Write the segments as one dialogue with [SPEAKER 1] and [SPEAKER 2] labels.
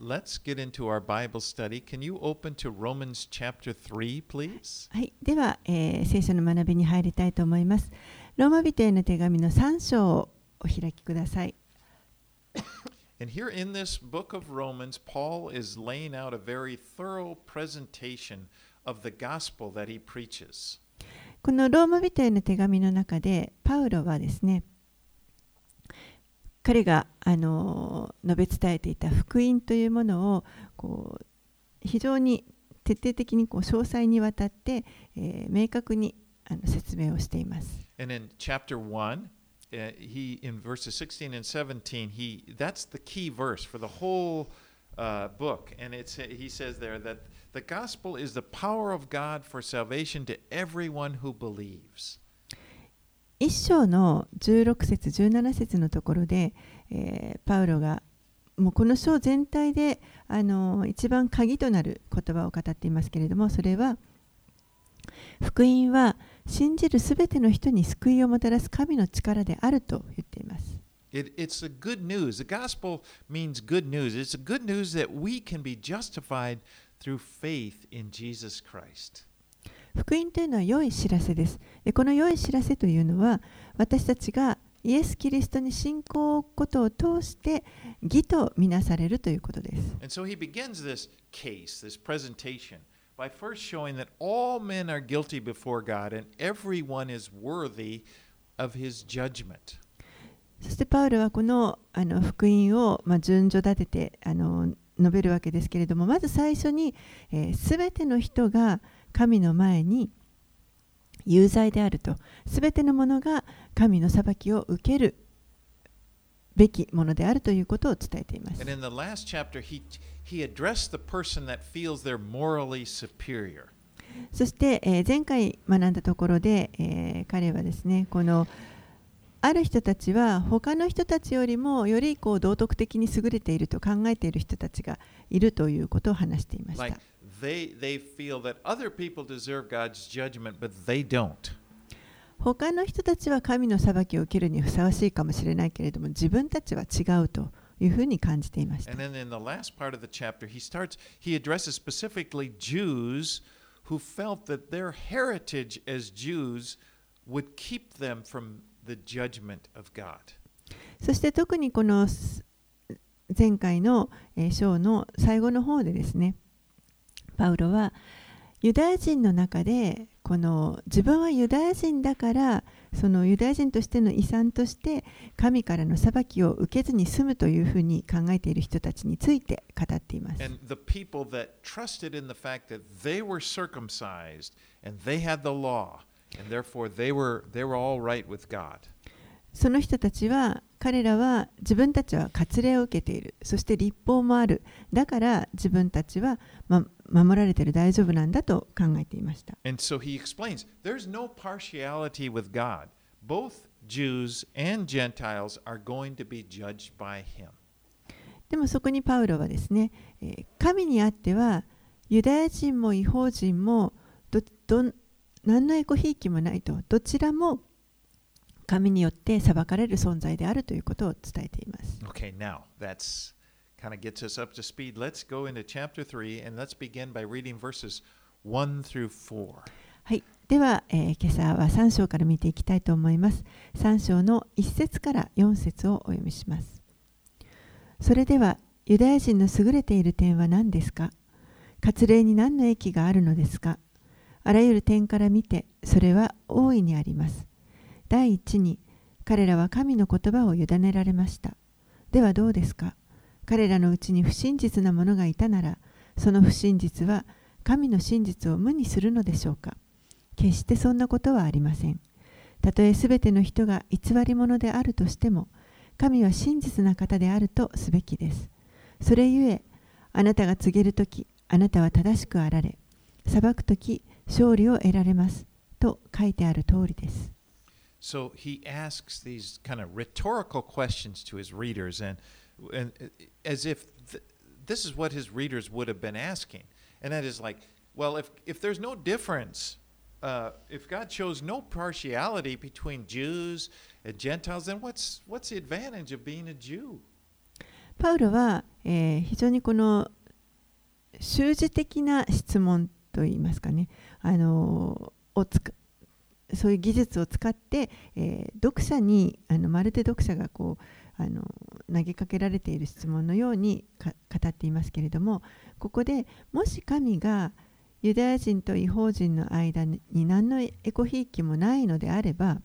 [SPEAKER 1] let's get into our Bible study. Can you open to Romans chapter 3, please?
[SPEAKER 2] はい、では、えー聖書の学びに入りたいと思います。ローマ人への手紙の3章をお開きください。
[SPEAKER 1] And here in this book of Romans, Paul is laying out a very thorough presentation of the gospel that he preaches.
[SPEAKER 2] このローマ人への手紙の中で、パウロはですね、彼が、あの述べ伝えていた福音というものをこう非常に徹底的にこう詳細にわたって、えー明確にあの説明をしています。
[SPEAKER 1] And in chapter 1, uh, he in verses 16 and 17, he that's the key verse for the whole uh, book. And it's he says there that the gospel is the power of God for salvation to everyone who believes.
[SPEAKER 2] 一章の16節17節のところで、えーパウロがもうこの章全体であの一番鍵となる言葉を語っていますけれどもそれは福音は信じるすべての人に救いをもたらす神の力であると言っています。
[SPEAKER 1] It, it's a good news. The gospel means good news. It's a good news that we can be justified through faith in Jesus Christ.
[SPEAKER 2] 福音というのは良い知らせです。でこの良い知らせというのは私たちがイエス・キリストに信仰ことを通して義とみなされるということです。そしてパウルはこの,あの福音を、ま、順序立ててあの述べるわけですけれどもまず最初にすべ、えー、ての人が神の前に有罪であるとすべての者が神の裁きを受けるべきものであるということを伝えています
[SPEAKER 1] chapter, he, he.
[SPEAKER 2] そして、えー前回学んだところで、えー彼はですねこのある人たちは他の人たちよりもよりこう道徳的に優れていると考えている人たちがいるということを話していました
[SPEAKER 1] Like。they, they feel that other people deserve God's judgment, but they don't.
[SPEAKER 2] 他の人たちは神の裁きを受けるにふさわしいかもしれないけれども自分たちは違うというふうに感じていました
[SPEAKER 1] And。then in the last part of the chapter, he starts, he addresses specifically Jews who felt that their heritage as Jews would keep them from the judgment of God.
[SPEAKER 2] そして特にこのす前回のえー章の最後の方でですね パウロはユダヤ人の中でこの自分はユダヤ人だからそのユダヤ人としての遺産として神からの裁きを受けずに済むというふうに考えている人たちについて語っています。その人たちは彼らは自分たちは割礼を受けている。そして立法もある。だから自分たちは、ま、守られている大丈夫なんだと考えていました
[SPEAKER 1] And so he explains there's no partiality with God. Both Jews and Gentiles are going to be judged by him.
[SPEAKER 2] でもそこにパウロはですねえー神にあってはユダヤ人も違法人もどど何のエコひいきもないとどちらも神によって裁かれる存在であるということを伝えています
[SPEAKER 1] Okay, now that's kind of gets us up to speed. Let's go into chapter 3 and let's begin by reading verses 1 through 4.
[SPEAKER 2] はい、では、えー今朝は3章から見ていきたいと思います。3章の1節から4節をお読みします。それでは、ユダヤ人の優れている点は何ですか？割礼に何の益があるのですか？あらゆる点から見て、それは大いにあります。第一に、彼らは神の言葉を委ねられました。ではどうですか？彼らのうちに不真実な者がいたなら、その不真実は神の真実を無にするのでしょうか決してそんなことはありません。たとえすべての人が偽り者であるとしても、神は真実な方であるとすべきです。それゆえ、あなたが告げるとき、あなたは正しくあられ、裁くとき、勝利を得られます。と書いてある通りです。
[SPEAKER 1] So he asks these kind of rhetorical questions to his readers, and, and as if th- this is what his readers would have been asking. And that is like, well, if, if there's no difference, uh, if God shows no partiality between Jews and Gentiles, then what's, what's the advantage of being a Jew?
[SPEAKER 2] パウロは えー非常にこの習字的な質問といいますかね、あのをつかそういう技術を使って、えー読者にあのまるで読者がこう あの投げかけられている質問のようにか語っていますけれどもここでもし神がユダヤ人と違法人の間に何のエコひいきもないのであれば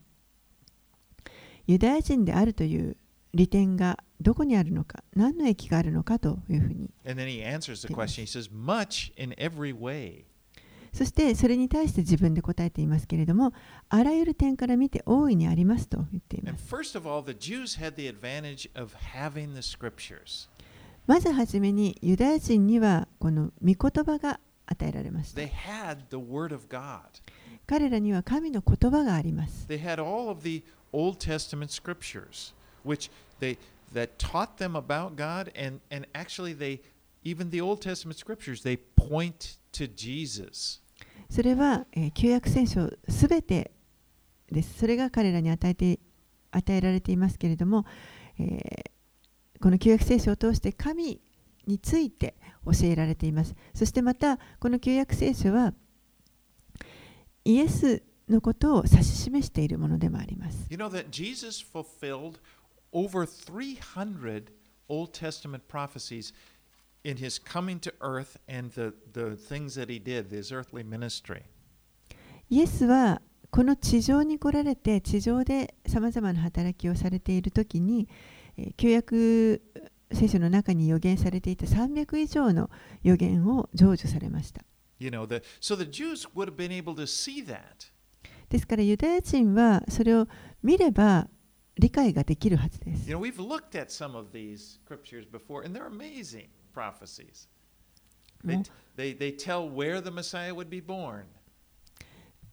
[SPEAKER 2] ユダヤ人であるという利点がどこにあるのか何の益があるのかというふうにそしてそれに対して自分で答えていますけれどもあらゆる点から見て大いにありますと言っています.まずはじめにユダヤ人にはこの御言葉が与えられました.彼らには神の言葉があります
[SPEAKER 1] They had all of the Old Testament scriptures, which they that taught them about God, and, and actually they even the Old Testament scriptures, they point to Jesus.
[SPEAKER 2] それは、えー旧約聖書すべてです。それが彼らに与えて与えられていますけれども、えーこの旧約聖書を通して神について教えられています。そしてまたこの旧約聖書はイエスのことを指し示しているものでもあります。
[SPEAKER 1] You know that Jesus fulfilled over 300 Old Testament prophecies
[SPEAKER 2] イエスはこの地上に来られて地上で様々な働きをされている時に旧約聖書の中に予言されていた300以上の予言を成就されました。ですからユダヤ人はそれを見れば理解ができるはずです。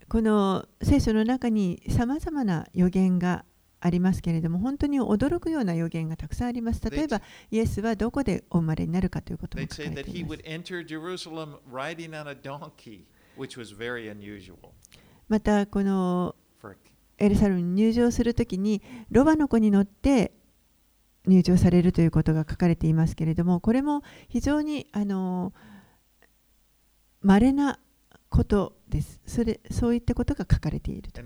[SPEAKER 2] この聖書の中にさまざまな予言がありますけれども、本当に驚くような予言がたくさんあります。例えば、イエスはどこでお生まれになるかということもます。また、このエルサルムに入場するときに、ロバの子に乗って、入場されるということが書かれていますけれどもこれも非常にまれなことです。そ,れそういったことが書かれていると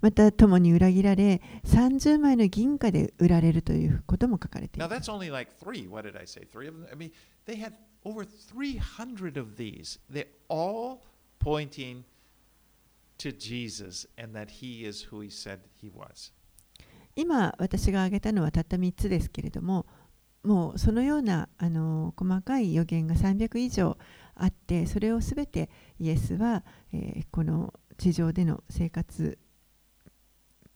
[SPEAKER 2] また共に裏切られ30枚の銀貨で売られるということも書かれています。
[SPEAKER 1] To Jesus and that he is who he said he was.
[SPEAKER 2] 今私が挙げたのはたった3つですけれどももうそのようなあの細かい予言が300以上あってそれをすべてイエスは、えーこの地上での生活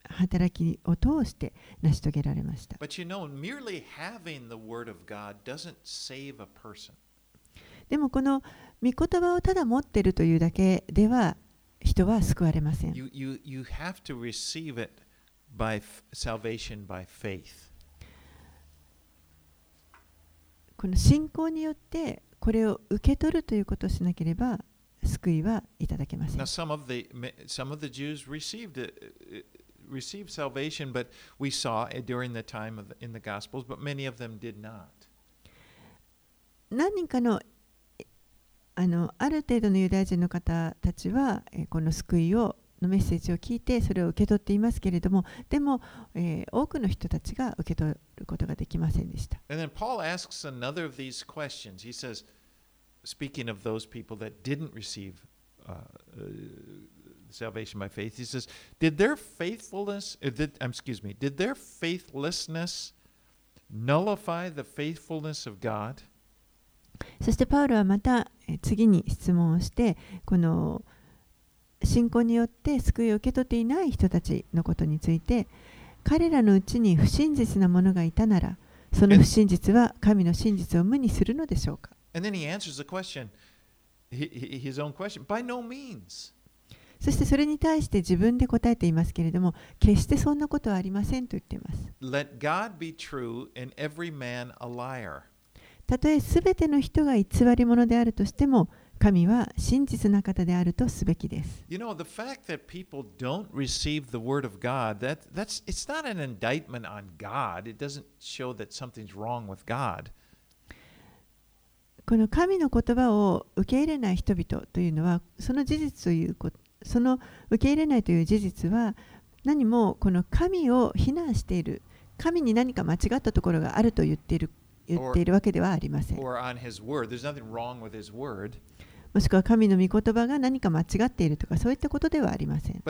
[SPEAKER 2] 働きを通して成し遂げられました
[SPEAKER 1] But you know, merely having the word of God doesn't save a person.
[SPEAKER 2] でもこの御言葉をただ持っているというだけでは人は救われません
[SPEAKER 1] You, you, you have to receive it by salvation by faith.
[SPEAKER 2] この信仰によってこれを受け取るということをしなければ救いはいただけません
[SPEAKER 1] Now, some of the some of the Jews received it, uh, received salvation, but we saw it during the time of the, in the Gospels, but many of them did not.
[SPEAKER 2] 何人かのえあのある程度のユダヤ人の方たちは、えーこの救いをのメッセージを聞いてそれを受け取っていますけれどもでも、えー多くの人たちが受け取ることができませんでした。
[SPEAKER 1] And then Paul asks another of these questions. He says, speaking of those people that didn't receive uh, uh, salvation by faith, he says, "Did their faithfulness, uh, did, um, excuse me, did their faithlessness nullify the faithfulness of God?"
[SPEAKER 2] そしてパウロはまたえー次に質問をしてこの信仰によって救いを受け取っていない人たちのことについて彼らのうちに不真実な者がいたならその不真実は神の真実を無にするのでしょうか
[SPEAKER 1] ？And then he answers the question, hi- hi- his own question, by no means.
[SPEAKER 2] そしてそれに対して自分で答えていますけれども決してそんなことはありませんと言っています
[SPEAKER 1] Let God be true and every man a liar.
[SPEAKER 2] たとえ全ての人が偽り者であるとしても神は真実な方であるとすべきです。
[SPEAKER 1] You know, the fact that people don't receive the word of God, that that's it's not an indictment on God. It doesn't show that something's wrong with God.
[SPEAKER 2] この神の言葉を受け入れない人々というのはその事実ということその受け入れないという事実は何もこの神を非難している神に何か間違ったところがあると言っている言っているわけではありません。もしくは神の御言葉が何か間違っているとかそういったことではありません。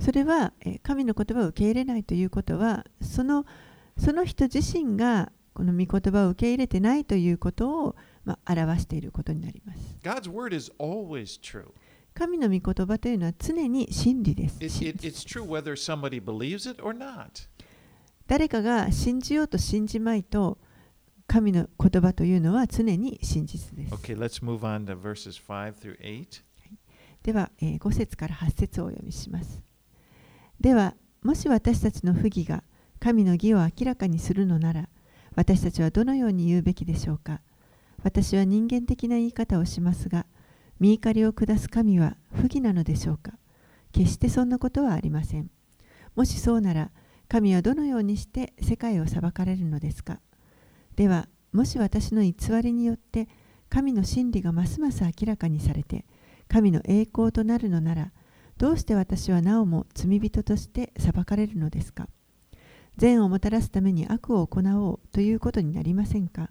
[SPEAKER 2] それは神の言葉を受け入れないということは、その,その人自身がこの御言葉を受け入れてないということを、ま、表していることになります。
[SPEAKER 1] God's word is always true.
[SPEAKER 2] 神の御言葉というのは常に真理です。誰かが信じようと信じまいと神の言葉というのは常に真実です。
[SPEAKER 1] Okay, let's move on to verses 5 through 8.
[SPEAKER 2] では、えー5節から8節をお読みします。では、もし私たちの不義が神の義を明らかにするのなら、私たちはどのように言うべきでしょうか。私は人間的な言い方をしますが、見怒りを下す神は不義なのでしょうか？決してそんなことはありません。もしそうなら、神はどのようにして世界を裁かれるのですか？では、もし私の偽りによって神の真理がますます明らかにされて、神の栄光となるのなら、どうして私はなおも罪人として裁かれるのですか？善をもたらすために悪を行おうということになりませんか？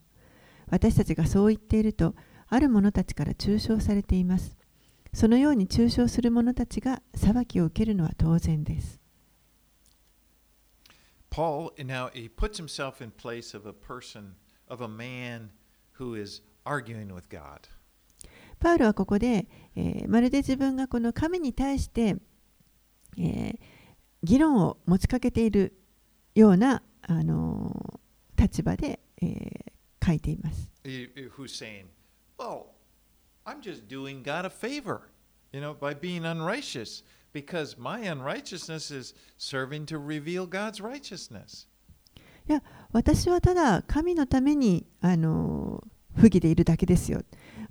[SPEAKER 2] 私たちがそう言っていると、ある者たちから中傷されています。そのように中傷する者たちが裁きを受けるのは当然です。
[SPEAKER 1] Paul now he puts himself in place of a person, of a man who is arguing with God.
[SPEAKER 2] パウロはここで、えーまるで自分がこの神に対して、えー議論を持ちかけているような、あのー立場で、えー書いています。
[SPEAKER 1] He- Who's saying, "Well, I'm just doing God a favor, you know, by being unrighteous, because my unrighteousness is serving to reveal God's righteousness."
[SPEAKER 2] いや私はただ神のために、あのー不義でいるだけですよ。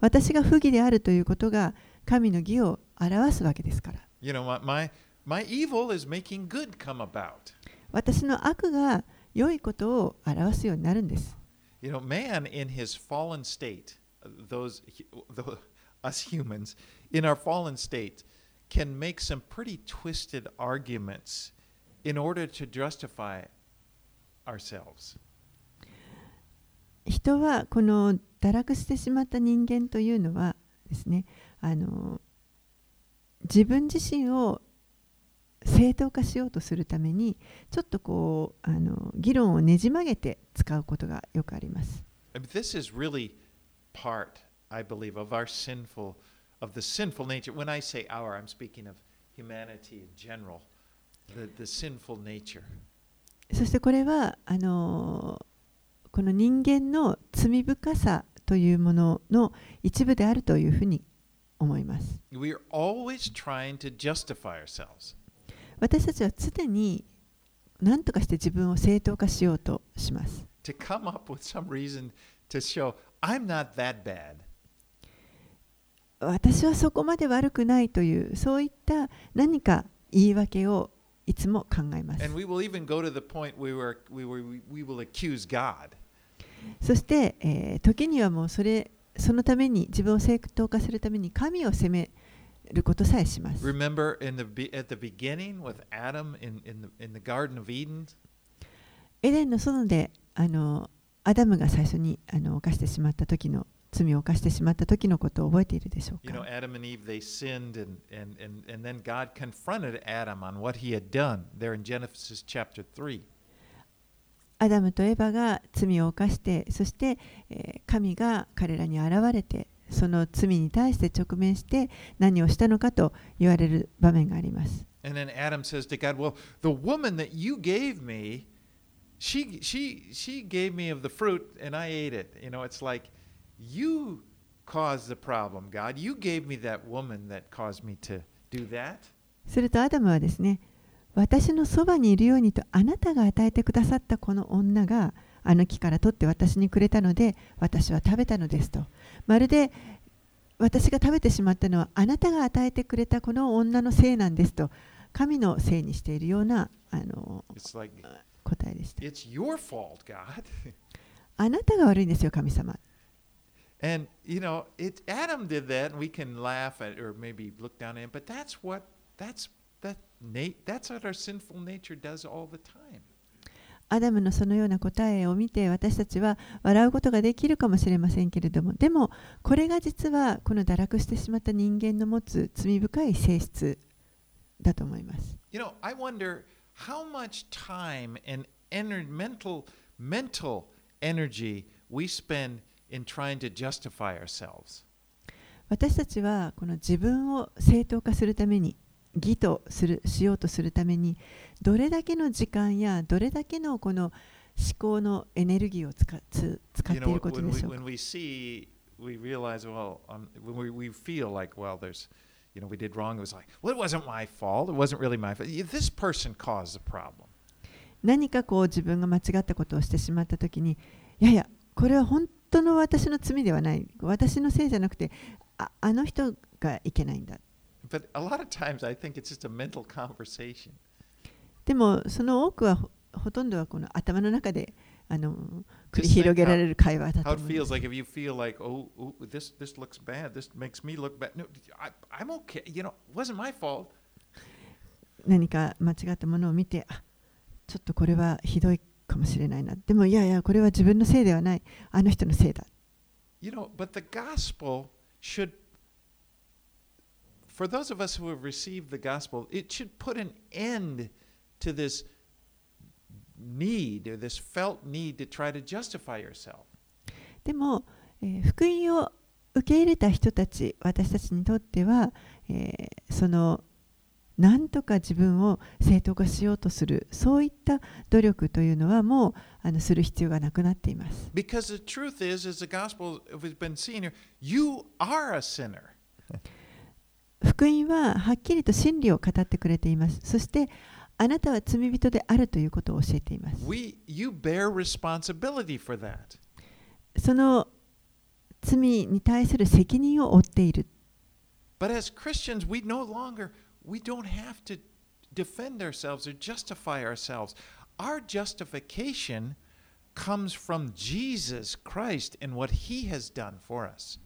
[SPEAKER 2] 私が不義であるということが神の義を表すわけですから。
[SPEAKER 1] You know, my my, my evil is making good come about.
[SPEAKER 2] 私の悪が良いことを表すようになるんです。
[SPEAKER 1] You know, man in his fallen state, those the, us humans in our fallen state can make some pretty twisted arguments in order to justify ourselves.
[SPEAKER 2] 人はこの堕落してしまった人間というのはですねあの自分自身を正当化しようとするためにちょっとこうあの議論をねじ曲げて使うことがよくあります。
[SPEAKER 1] I mean, this is really part, I believe, of our sinful, of the sinful nature. When I say our, I'm speaking of humanity in general, the, the sinful nature.
[SPEAKER 2] そしてこれはあのこの人間の罪深さというものの一部であるというふうに思います。
[SPEAKER 1] We are always trying to justify ourselves.
[SPEAKER 2] 私たちは常に何とかして自分を正当化しようとします。
[SPEAKER 1] to come up with some reason to show I'm not that bad.
[SPEAKER 2] 私はそこまで悪くないというそういった何か言い訳をいつも考えます
[SPEAKER 1] we where we, were, we.
[SPEAKER 2] そして、えー時にはもうそれそのために自分を正当化するために神を責めることさえします
[SPEAKER 1] Remember in the, at the beginning with Adam in, in, the, in the Garden of Eden?
[SPEAKER 2] エデンの園であのアダムが最初にあの犯してしまった時の罪を犯してしまった時のことを覚えているでしょうか
[SPEAKER 1] Adam and Eve, they sinned, and, and, and, and then God confronted Adam on what he had done there in Genesis chapter 3.
[SPEAKER 2] アダムとエバが罪を犯してそして、えー神が彼らに現れてその罪に対して直面して何をしたのかと言われる場面があります。
[SPEAKER 1] And then Adam says to God, Well, the woman that you gave me, she, she, she gave me of the fruit and I ate it. You know, it's like you caused the problem, God. You gave me that woman that caused me to do that.
[SPEAKER 2] するとアダムはですね私のそばにいるようにとあなたが与えてくださったこの女があの木から取って私にくれたので私は食べたのですとまるで私が食べてしまったのはあなたが与えてくれたこの女のせいなんですと神のせいにしているようなあの
[SPEAKER 1] It's like,
[SPEAKER 2] 答えでした。
[SPEAKER 1] it's your fault, God.
[SPEAKER 2] あなたが悪いんですよ、神様。
[SPEAKER 1] And, you know, it, Adam did that, and we can laugh at or maybe look down at him, but that's what, that's, that, Nate, that's what our sinful nature does all the time.
[SPEAKER 2] アダムのそのような答えを見て私たちは笑うことができるかもしれませんけれどもでもこれが実はこの堕落してしまった人間の持つ罪深い性質だと思います。
[SPEAKER 1] You know, I wonder how much time and ener- mental, mental energy we spend in trying to justify ourselves.
[SPEAKER 2] 私たちはこの自分を正当化するために義とするしようとするためにどれだけの時間やどれだけのこの思考のエネルギーを使つ使っ
[SPEAKER 1] You
[SPEAKER 2] てい
[SPEAKER 1] know,
[SPEAKER 2] ること
[SPEAKER 1] when
[SPEAKER 2] で
[SPEAKER 1] we,
[SPEAKER 2] しょうか
[SPEAKER 1] when we see, we realize, well, um, when we, we feel like, well, there's, you know, we did wrong. It was like, well, it wasn't my fault. It wasn't really my fault. This person caused the problem.
[SPEAKER 2] 何かこう自分が間違ったことをしてしまった時にいやいやこれは本当の私の罪ではない私のせいじゃなくてああの人がいけないんだ
[SPEAKER 1] But a lot of times, I think it's just a mental conversation.
[SPEAKER 2] でもその多くはほほとんどはこの頭の中であの繰り
[SPEAKER 1] Just think
[SPEAKER 2] 広げられる会話だと
[SPEAKER 1] How it
[SPEAKER 2] 思いま
[SPEAKER 1] feels
[SPEAKER 2] す
[SPEAKER 1] like if you feel like, oh, oh, this this looks bad. This makes me look bad. No, I, I'm okay. You know, it wasn't my fault.
[SPEAKER 2] 何か間違ったものを見てあちょっとこれはひどいかもしれないなでもいやいやこれは自分のせいではないあの人のせいだ
[SPEAKER 1] You know, but the gospel should, for those of us who have received the gospel, it should put an end to this need or this felt need to try to justify yourself.
[SPEAKER 2] でも、えー福音を受け入れた人たち私たちにとっては、えーその何とか自分を正当化しようとするそういった努力というのはもうあのする必要がなくなっています。
[SPEAKER 1] Because the truth is, as the gospel we've been seeing here, you are a sinner.
[SPEAKER 2] 福音ははっきりと真理を語ってくれています。そしてあなたは罪人であるということを教えています。
[SPEAKER 1] We, you bear responsibility for that.
[SPEAKER 2] その罪に対する責任を負っている。
[SPEAKER 1] But as Christians, we no longer we don't have to defend ourselves or justify ourselves. Our justification comes from Jesus Christ and what he has done for us.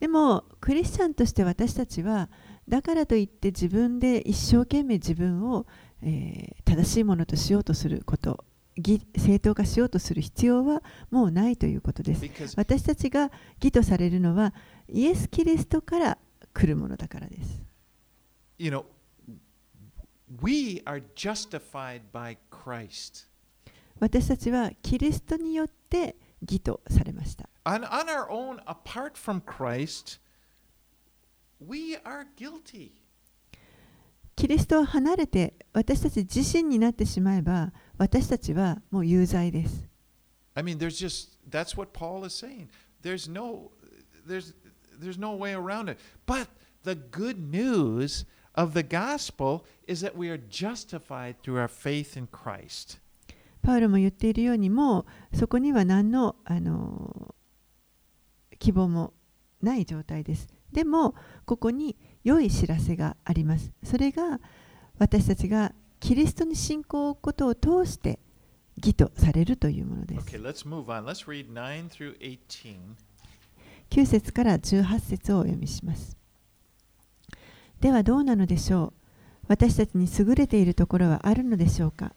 [SPEAKER 2] でもクリスチャンとして私たちはだからといって自分で一生懸命自分を、えー正しいものとしようとすること義正当化しようとする必要はもうないということです私たちが義とされるのはイエス・キリストから来るものだからです
[SPEAKER 1] you know we are justified by Christ.
[SPEAKER 2] 私たちはキリストによって義とされました
[SPEAKER 1] On, on our own, apart from Christ, we are guilty.
[SPEAKER 2] キリストを離れて私たち自身になってしまえば私たちはもう有罪です
[SPEAKER 1] I mean, there's just that's what Paul is saying. There's no there's there's no way around it. But the good news of the gospel is that we are justified through our faith in Christ.
[SPEAKER 2] パウロも言っているようにもうそこには何のあの希望もない状態です。でもここに良い知らせがあります。それが私たちがキリストに信仰を置くことを通して義とされるというものです。
[SPEAKER 1] Okay, let's move on. Let's read 9 through 18.
[SPEAKER 2] 9節から18節をお読みします。ではどうなのでしょう？私たちに優れているところはあるのでしょうか？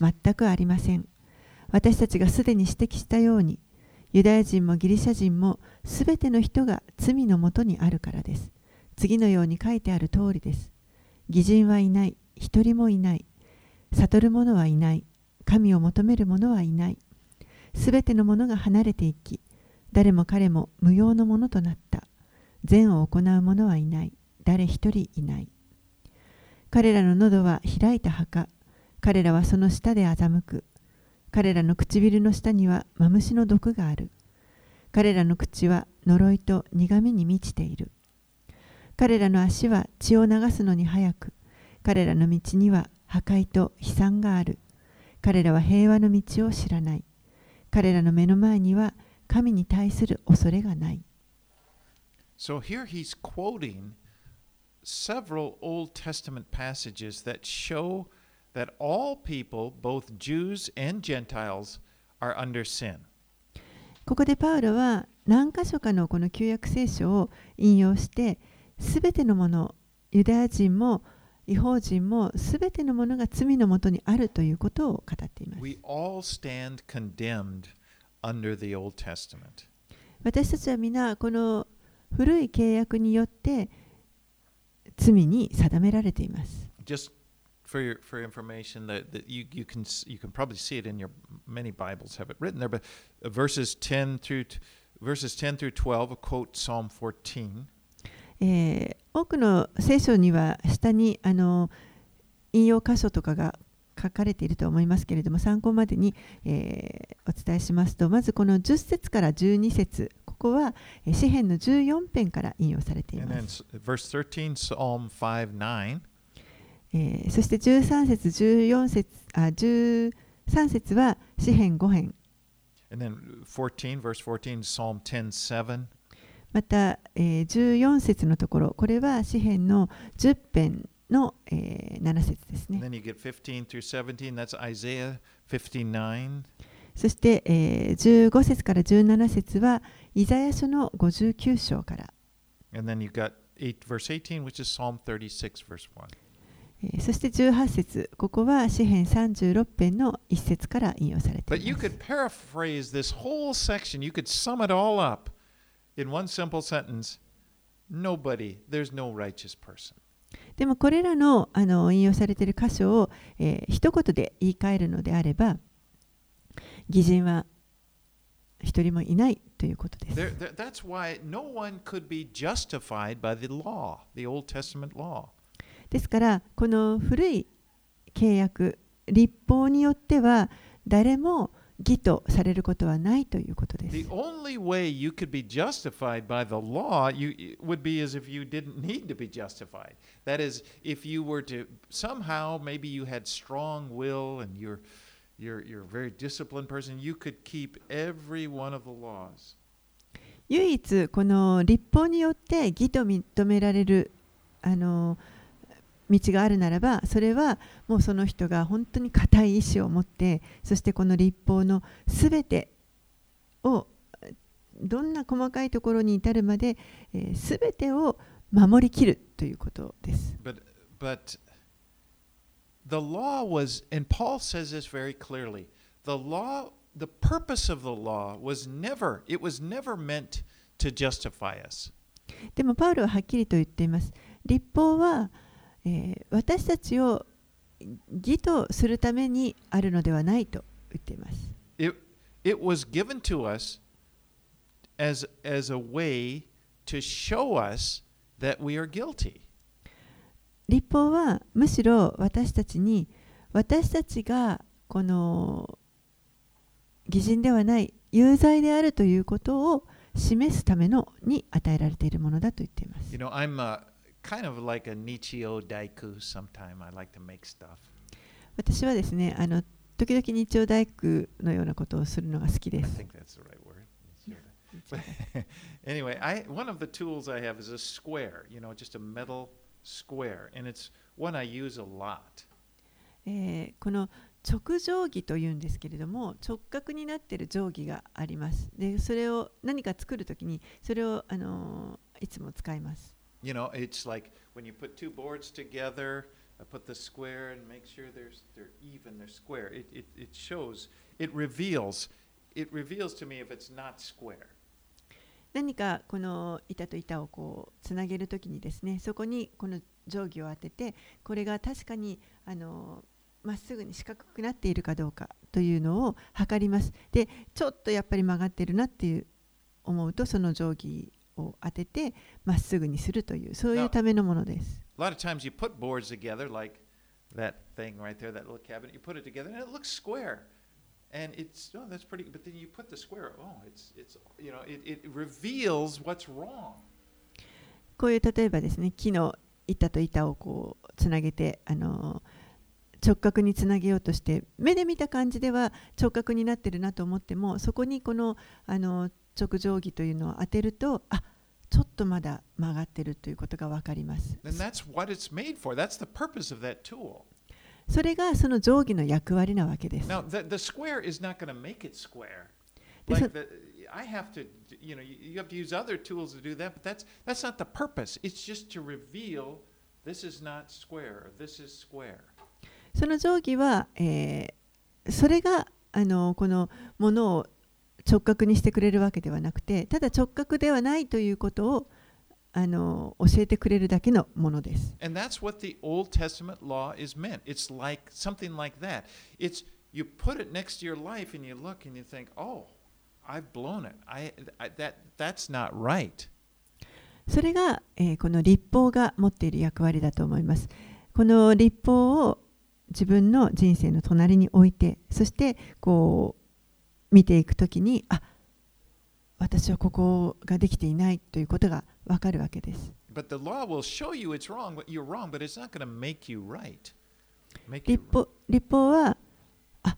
[SPEAKER 2] 全くありません。私たちがすでに指摘したように、ユダヤ人もギリシャ人もすべての人が罪のもとにあるからです。次のように書いてある通りです。義人はいない、一人もいない。悟る者はいない。神を求める者はいない。すべての者が離れていき、誰も彼も無用のものとなった。善を行う者はいない。誰一人いない。彼らの喉は開いた墓。彼らはその下で欺く。彼らの唇の下にはマムシの毒がある。彼らの口は呪いと苦みに満ちている。彼らの足は血を流すのに早く。彼らの道には破壊と悲惨がある。彼らは平和の道を知らない。彼らの目の前には神に対する恐れがない。
[SPEAKER 1] So here he's quoting several Old Testament passages that show that all people, both Jews and Gentiles, are under sin.
[SPEAKER 2] ここでパウロは何箇所かのこの旧約聖書を引用して、すべてのもの、ユダヤ人も違法人もすべてのものが罪のもとにあるということを語っています。
[SPEAKER 1] We all stand condemned under the Old Testament.
[SPEAKER 2] 私たちは皆この古い契約によって罪に定められています。
[SPEAKER 1] Just for your for information, that, that you, you can you can probably see it in your many Bibles have it written there, but uh, verses ten through t- verses ten through twelve quote Psalm fourteen.
[SPEAKER 2] えー多くの聖書には下にあの引用箇所とかが書かれていると思いますけれども参考までに、えーお伝えしますとまずこの10節から12節ここはえー詩編の14編から引用されています、
[SPEAKER 1] s- verse 13, Psalm 5 9.
[SPEAKER 2] えーそして13節14節あ13節は詩編5編
[SPEAKER 1] And then 14, verse 14, Psalm 10 7.
[SPEAKER 2] また、えー14節のところこれは詩編の10編の、えー7節ですね
[SPEAKER 1] And then you get 15 through 17, that's Isaiah 59.
[SPEAKER 2] そして、えー15節から17節はイザヤ書の59章から、
[SPEAKER 1] And then you got 8, verse 18, which is Psalm 36, verse 1.
[SPEAKER 2] えーそして18節ここは詩編36編の1節から引用されて
[SPEAKER 1] But
[SPEAKER 2] い
[SPEAKER 1] you
[SPEAKER 2] ます
[SPEAKER 1] could paraphrase this whole section, you could sum it all up
[SPEAKER 2] でもこれらの,あの引用されている箇所を、えー、一言で言い換えるのであれば、擬人は一人もいないということです。ですから、この古い契約、立法によっては誰も、義とされることはないということです
[SPEAKER 1] The only way you could be justified by the law you, would be as if you didn't need to be justified. That is, if you were to somehow, maybe you had strong will and you're, you're, you're a very disciplined person, you could keep every one of the laws.
[SPEAKER 2] 唯一この立法によって義と認められるあの道があるならばそれはもうその人が本当に固い意志を持ってそしてこの立法のすべてをどんな細かいところに至るまで、えー、すべてを守りきるということです。
[SPEAKER 1] But, but the law was, and Paul says this very clearly the law, the purpose of the law was never, it was never meant to justify us.
[SPEAKER 2] でもパウロははっきりと言っています。立法は、えー私たちを義とするためにあるのではないと言っています。
[SPEAKER 1] It, it was given to us as, as a way to show us that we are guilty.
[SPEAKER 2] 立法はむしろ私たちに私たちがこの義人ではない有罪であるということを示すためのに与えられているものだと言っています
[SPEAKER 1] You。know, I'm uh, kind of like a Nichio Daiku sometime. I like to make stuff.
[SPEAKER 2] 私はですね、あの時々日曜大工のようなことをするのが好きで
[SPEAKER 1] I
[SPEAKER 2] す。
[SPEAKER 1] think that's the right word. Anyway, I one of the tools I have is a square, you know, just a metal square, and it's one I use a lot.
[SPEAKER 2] えーこの直定規というんですけれども直角になっている定規があります。でそれを何か作るときにそれを、あのーいつも使います。
[SPEAKER 1] You know, it's like when you put two boards together, I put the square and make sure there's they're even, they're square. It, it, it shows, it reveals, it reveals to me if it's not square.
[SPEAKER 2] 何かこの板と板をこうつなげるときにですねそこにこの定規を当ててこれが確かにあのまっすぐに四角くなっているかどうかというのを測りますでちょっとやっぱり曲がってるなっていう思うとその定規を当ててまっすぐにするというそういうためのものです。こういう例えばですね木の板と板をこうつなげてあの直角につなげようとして目で見た感じでは直角になってるなと思ってもそこにこの。あの直定規というのを当てるとあちょっとまだ曲がってるということが分かります。それがその定規の役割なわけです。
[SPEAKER 1] Now, the, the square is not going to make it square. Like the, I have to, you know, you, have to use other tools to do that, but that's that's not the purpose. It's just to reveal this is not square, or this is square.
[SPEAKER 2] その定規は、えーそれがあのこのものを直角にしてくれるわけではなくて、ただ直角ではないということをあの教えてくれるだけのものです。それが、え、この立法が持っている役割だと思います。この立法を自分の人生の隣に置いて、そしてこう見ていくときにあ私はここができていないということがわかるわけです。立法立法はあ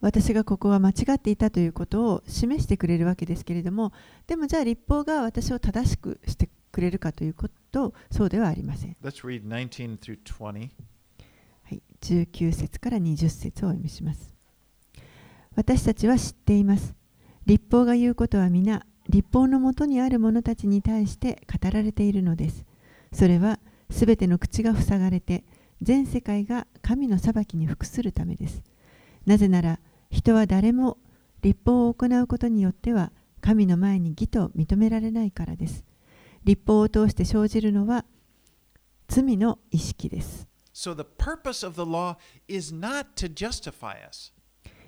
[SPEAKER 2] 私がここは間違っていたということを示してくれるわけですけれどもでもじゃあ立法が私を正しくしてくれるかということそうではありません。
[SPEAKER 1] Let's read 19 through 20.
[SPEAKER 2] はい、19節から20節をお読みします。私たちは知っています。立法が言うことは皆、立法のもとにある者たちに対して語られているのです。それは、すべての口が塞がれて、全世界が神の裁きに服するためです。なぜなら、人は誰も立法を行うことによっては、神の前に義と認められないからです。立法を通して生じるのは、罪の意識です。
[SPEAKER 1] So the purpose of the law is not to justify us.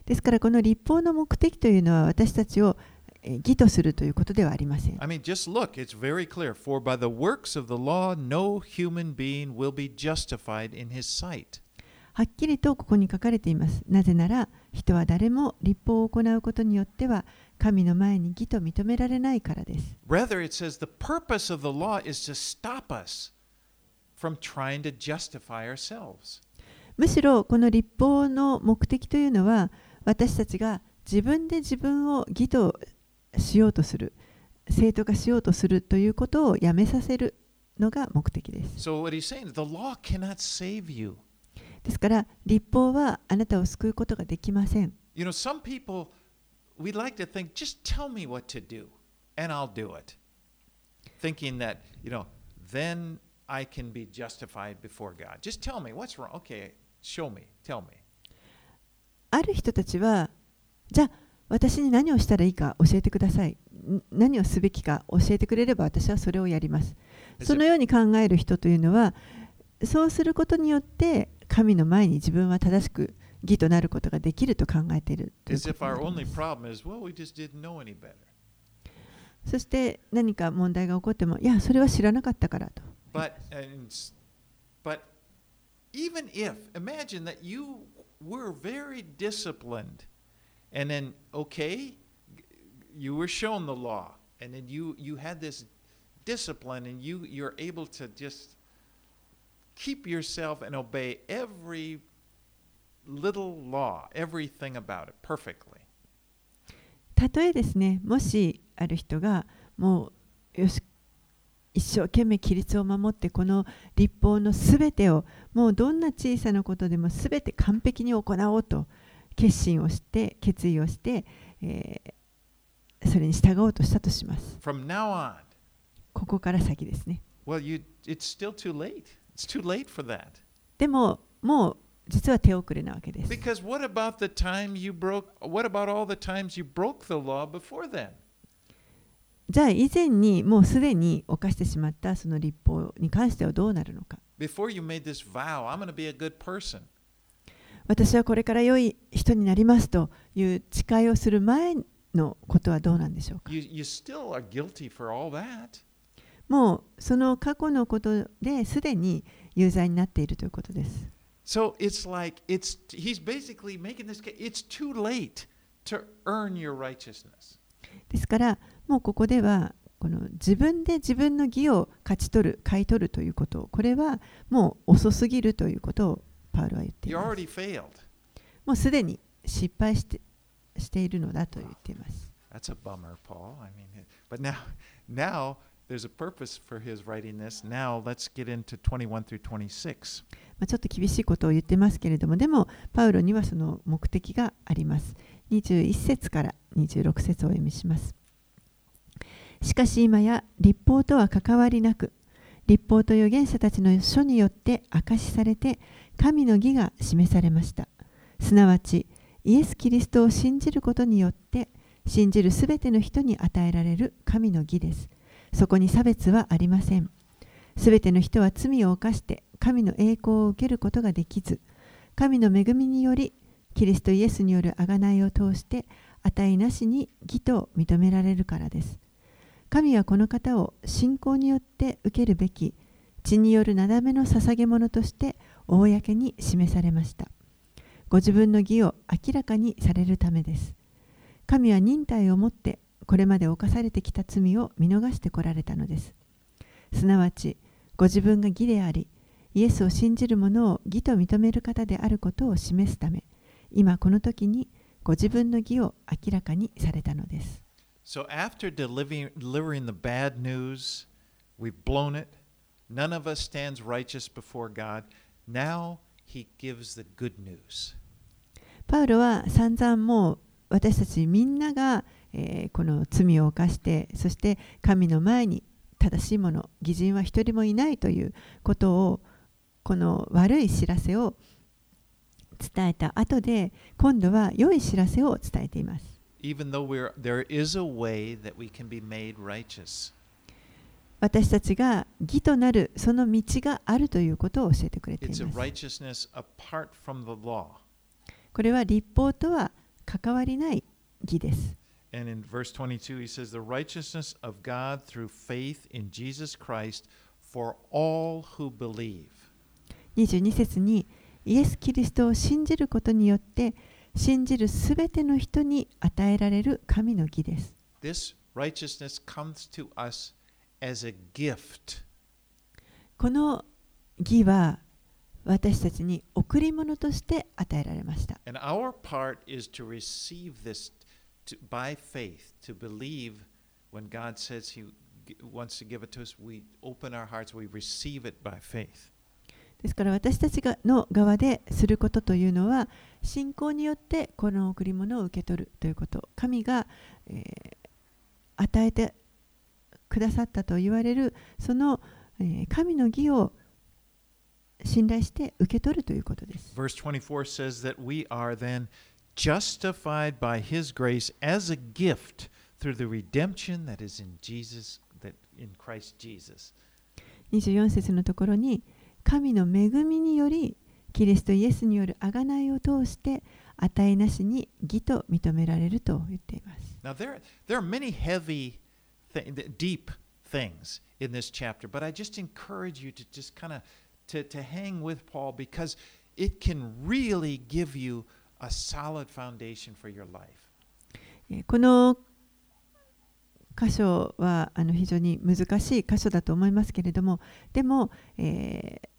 [SPEAKER 2] ですからこの立法の目的というのは私たちをえー義とするということではありません。
[SPEAKER 1] I mean, just look, it's very clear. For by the works of the law, no human being will be justified in his sight.
[SPEAKER 2] はっきりとここに書かれています。なぜなら人は誰も立法を行うことによっては神の前に義と認められないからです。
[SPEAKER 1] Rather, it says the purpose of the law is to stop us from trying to justify ourselves.
[SPEAKER 2] むしろこの立法の目的というのは私たちが自分で自分を義としようとする正当化しようとするということをやめさせるのが目的です。
[SPEAKER 1] So, saying.
[SPEAKER 2] ですから立法はあなたを救うことができません。
[SPEAKER 1] You know, some people, we'd like to think, just tell me what to do, and I'll do it. Thinking that, you know, then I can be justified before God. Just tell me what's wrong. Okay, show me, tell me.
[SPEAKER 2] ある人たちは、じゃあ私に何をしたらいいか教えてください。ん何をすべきか教えてくれれば私はそれをやります。そのように考える人というのは、そうすることによって神の前に自分は正しく義となることができると考えている.そして何か問題が起こっても、いや、それは知らなかったからと。
[SPEAKER 1] But, and, but even if, imagine that you were very disciplined, and then, okay, you were shown the law, and then you, you had this discipline, and you, you're able to just keep yourself and obey every little law, everything about it perfectly.
[SPEAKER 2] たとえですね、もしある人がもうよし 一生懸命規律を守ってこの立法のすべてをもうどんな小さなことでもすべて完璧に行おうと決心をして決意をして、えーそれに従おうとしたとします。
[SPEAKER 1] From now on,
[SPEAKER 2] ここから先ですね。
[SPEAKER 1] well, you, it's still too late. It's too late for that.
[SPEAKER 2] でももう実は手遅れなわけです。
[SPEAKER 1] Because what about the time you broke, what about all the times you broke the law before then?
[SPEAKER 2] じゃあ以前にもうすでに犯してしまったその立法に関してはどうなるのか。私はこれから良い人になりますという誓いをする前のことはどうなんでしょうか。もうその過去のことですでに有罪になっているということです。ですから、もうここではこの自分で自分の義を勝ち取る買い取るということこれはもう遅すぎるということをパウロは言っています.もうすでに失敗してしているのだと言っています。
[SPEAKER 1] That's a bummer, Paul. I mean, but now, now there's a purpose for his writing this. Now let's get into 21 through 26.
[SPEAKER 2] まあ、ちょっと厳しいことを言ってますけれども、でも、パウロにはその目的があります。21節から26節をお読みします。しかし今や立法とは関わりなく、立法と預言者たちの書によって証しされて、神の義が示されました。すなわち、イエス・キリストを信じることによって、信じるすべての人に与えられる神の義です。そこに差別はありません。すべての人は罪を犯して神の栄光を受けることができず、神の恵みにより、キリストイエスによる贖いを通して、値なしに義と認められるからです。神はこの方を信仰によって受けるべき血によるなだめの捧げ物として公に示されました。ご自分の義を明らかにされるためです。神は忍耐をもってこれまで犯されてきた罪を見逃してこられたのです。すなわち、ご自分が義であり、イエスを信じる者を義と認める方であることを示すため、今この時にご自分の義を明らかにされたのです。
[SPEAKER 1] So after delivering, delivering the bad news, we've blown it. None of us stands righteous before God. Now he gives the good news.
[SPEAKER 2] パウロは散々もう私たちみんなが、えーこの罪を犯してそして神の前に正しいもの義人は一人もいないということをこの悪い知らせを伝えた後で今度は良い知らせを伝えています。私たちが義となるその道があるということを教えてくれています。これは立法とは関わりない義です。
[SPEAKER 1] 22
[SPEAKER 2] 節に、イエス・キリストを信じることによって、信じるすべての人に与えられる神の義です。この義は私たちに贈り物として与えられました。ですから私たちがの側ですることというのは信仰によってこの贈り物を受け取るということ神が、えー与えてくださったと言われるその、えー神の義を信頼して受け取るということです。
[SPEAKER 1] Verse 24 says that we are then justified by His grace as a gift through the redemption that is in Jesus, that in Christ Jesus.
[SPEAKER 2] 24節のところに神の恵みによりキリストイエスによる贖いを通して値なしに義と認められると言っています。
[SPEAKER 1] Now, there, there are many heavy, th- deep things in this chapter, but I just encourage you to just kind of to, to hang with Paul because it can really give you a solid foundation for your life.
[SPEAKER 2] えーこの箇所はあの非常に難しい箇所だと思いますけれどもでも、えー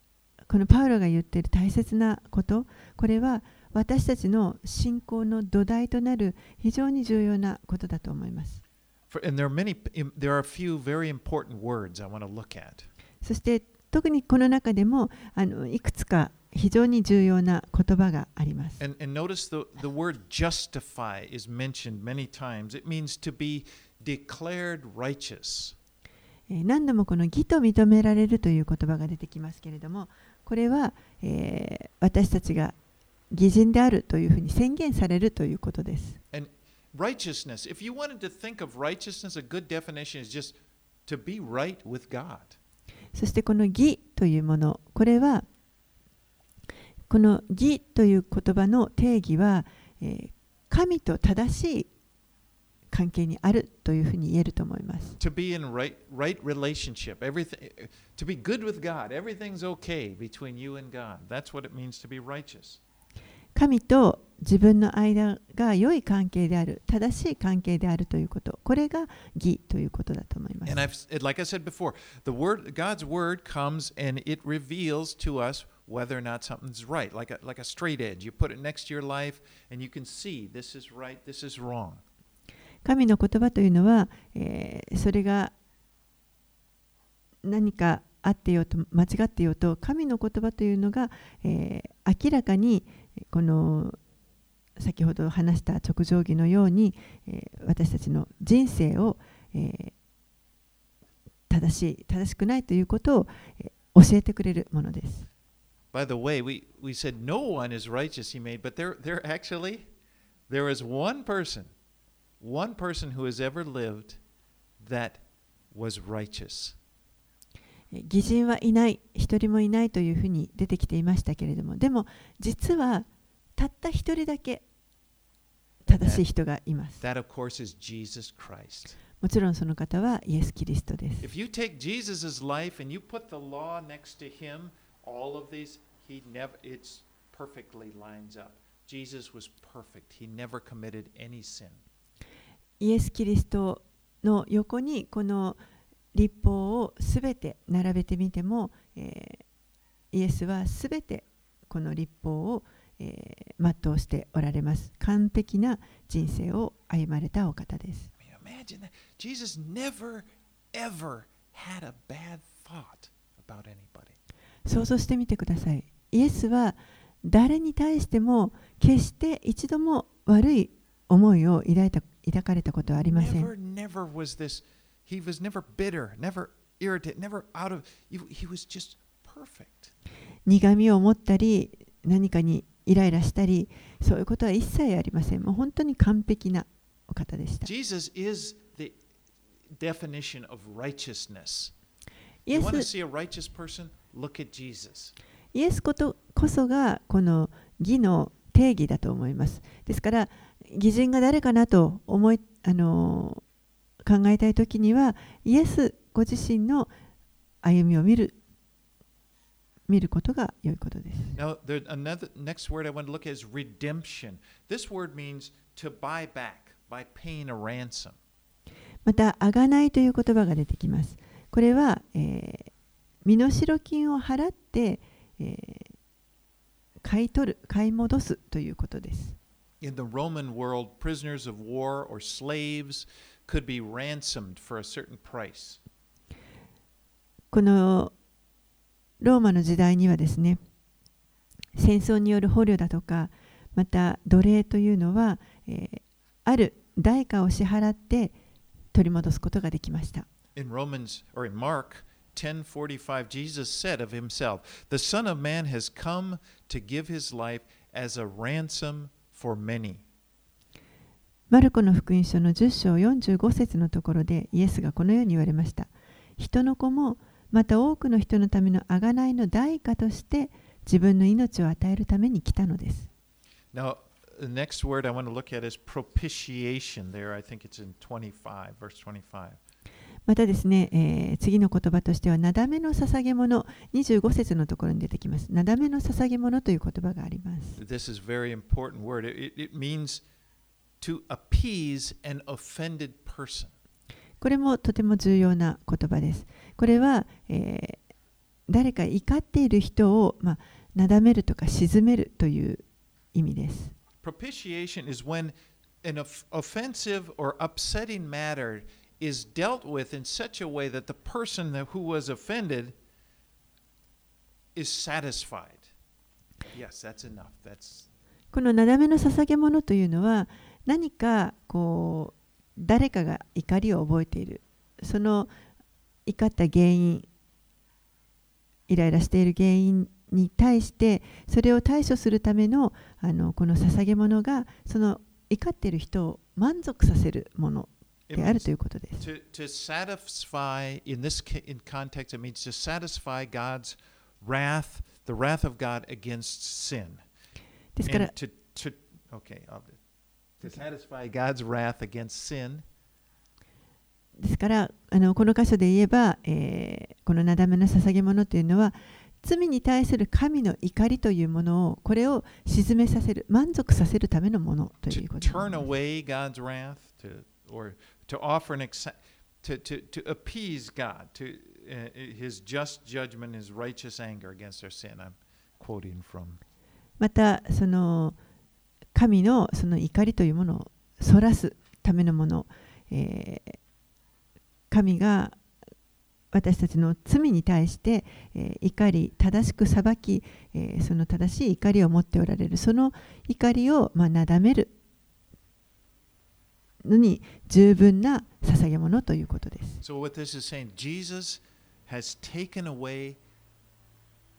[SPEAKER 2] このパウロが言ってる大切なこと、これは私たちの信仰の土台となる非常に重要なことだと思います。そして特にこの中でもあのいくつか非常に重要な言葉があります。え何度もこの義と認められるという言葉が出てきますけれども。これは、えー私たちが義人であるというふうに宣言されるということです。
[SPEAKER 1] Righteousness, if you wanted to think of righteousness, a good definition is just to be right with God.
[SPEAKER 2] そしてこの義というものこれはこの義という言葉の定義は、えー神と正しい関係にあるというふうに言えると思います。
[SPEAKER 1] To be in right right relationship. Everything to be good with God. Everything's okay between you and God. That's what it means to be righteous.
[SPEAKER 2] 神と自分の間が良い関係である正しい関係であるということこれが義ということだと思います
[SPEAKER 1] And I've like I said before, the word God's word comes and it reveals to us whether or not something's right, like a, like a straight edge. You put it next to your life and you can see this is right, this is wrong.
[SPEAKER 2] 神の言葉というのは、えーそれが何かあってようと間違ってようと神の言葉というのが、えー明らかにこの先ほど話した直定規のように、えー私たちの人生を、えー正しい正しくないということを、えー教えてくれるものです。
[SPEAKER 1] By the way, we, we said no one is righteous, he made, but there, there actually, there is one person, one person who has ever lived that was righteous.
[SPEAKER 2] えー義人はいない一人もいないというふうに出てきていましたけれどもでも実はたった一人だけ正しい人がいます。
[SPEAKER 1] That, of course, is Jesus Christ.
[SPEAKER 2] もちろんその方はイエス・キリストです。
[SPEAKER 1] If you take Jesus' life and you put the law next to him, all of these, he never, it's perfectly lines up. Jesus was perfect. He never committed any sin.
[SPEAKER 2] イエス・キリストの横にこの立法をすべて並べてみても、えーイエスはすべてこの立法を、えー全うしておられます。完璧な人生を歩まれたお方です。
[SPEAKER 1] I mean, imagine that. Jesus never, ever had a bad thought about anybody.
[SPEAKER 2] 想像してみてください。イエスは誰に対しても決して一度も悪い思いを抱いた抱かれたことはありません。苦みを持ったり、何かにイライラしたり、そういうことは一切ありません。もう本当に完璧なお方でした。
[SPEAKER 1] Jesus is the
[SPEAKER 2] 正
[SPEAKER 1] しい
[SPEAKER 2] 人
[SPEAKER 1] 生です。「Jesus イエス,
[SPEAKER 2] イエスこ,とこそがこの義の定義だと思います。ですから、義人が誰かなと思い、あのー考えたいときにはイエスご自身の歩みを見る見ることが良いことです
[SPEAKER 1] Now, there, another next word I want to look at is redemption. This word means to buy back by paying a ransom.
[SPEAKER 2] また、あがないという言葉が出てきます。これは、えー身代金を払って、えー買い取る、買い戻すということです。
[SPEAKER 1] In the Roman world, prisoners of war or slaves could be ransomed for a certain price.
[SPEAKER 2] このローマの時代にはですね、戦争による捕虜だとか、また奴隷というのは、えーある代価を支払って取り戻すことができました。
[SPEAKER 1] In Romans or in Mark 10:45 Jesus said of himself, "The Son of man has come to give his life as a ransom for many."
[SPEAKER 2] マルコの福音書の10章45節のところでイエスがこのように言われました。人の子もまた多くの人のための贖いの代価として自分の命を与えるために来たのです。
[SPEAKER 1] Now, the next word I want to look at is propitiation. There, I think it's in 25, verse 25.
[SPEAKER 2] またですね、えー次の言葉としては、なだめの捧げ物、25節のところに出てきます。なだめの捧げ物という言葉があります。
[SPEAKER 1] This is very important word. It, it, means to appease an offended person.
[SPEAKER 2] これもとても重要な言葉です。これは、えー誰か怒っている人を、まあ、なだめるとか沈めるという意味です。
[SPEAKER 1] Propitiation is when an off- offensive or upsetting matter is dealt with in such a way that the person that, who was offended is satisfied. Yes, that's enough. That's
[SPEAKER 2] このなだめの捧げ物というのは何かこう誰かが怒りを覚えているその怒った原因イライラしている原因に対してそれを対処するためのあのこの捧げ物がその怒っている人を満足させるものであるということです。
[SPEAKER 1] to, to satisfy in this in context it means to satisfy God's wrath, the wrath of God against sin.
[SPEAKER 2] ですか
[SPEAKER 1] to, to okay, to satisfy God's wrath against sin
[SPEAKER 2] ですからあのこの箇所で言えば、えーこのなだめの捧げ物というのは罪に対する神の怒りというものをこれを鎮めさせる満足させるためのものということにな
[SPEAKER 1] turn
[SPEAKER 2] ります
[SPEAKER 1] away God's wrath to offer an ex- to, to, to appease God to uh, his just judgment his righteous anger against our sin I'm quoting from.
[SPEAKER 2] またその神のその怒りというものをそらすためのもの、えー神が私たちの罪に対して、えー怒り正しく裁き、えーその正しい怒りを持っておられるその怒りを、まあ、なだめるのに十分な捧げ物ということです。
[SPEAKER 1] So what this is saying, Jesus has taken away,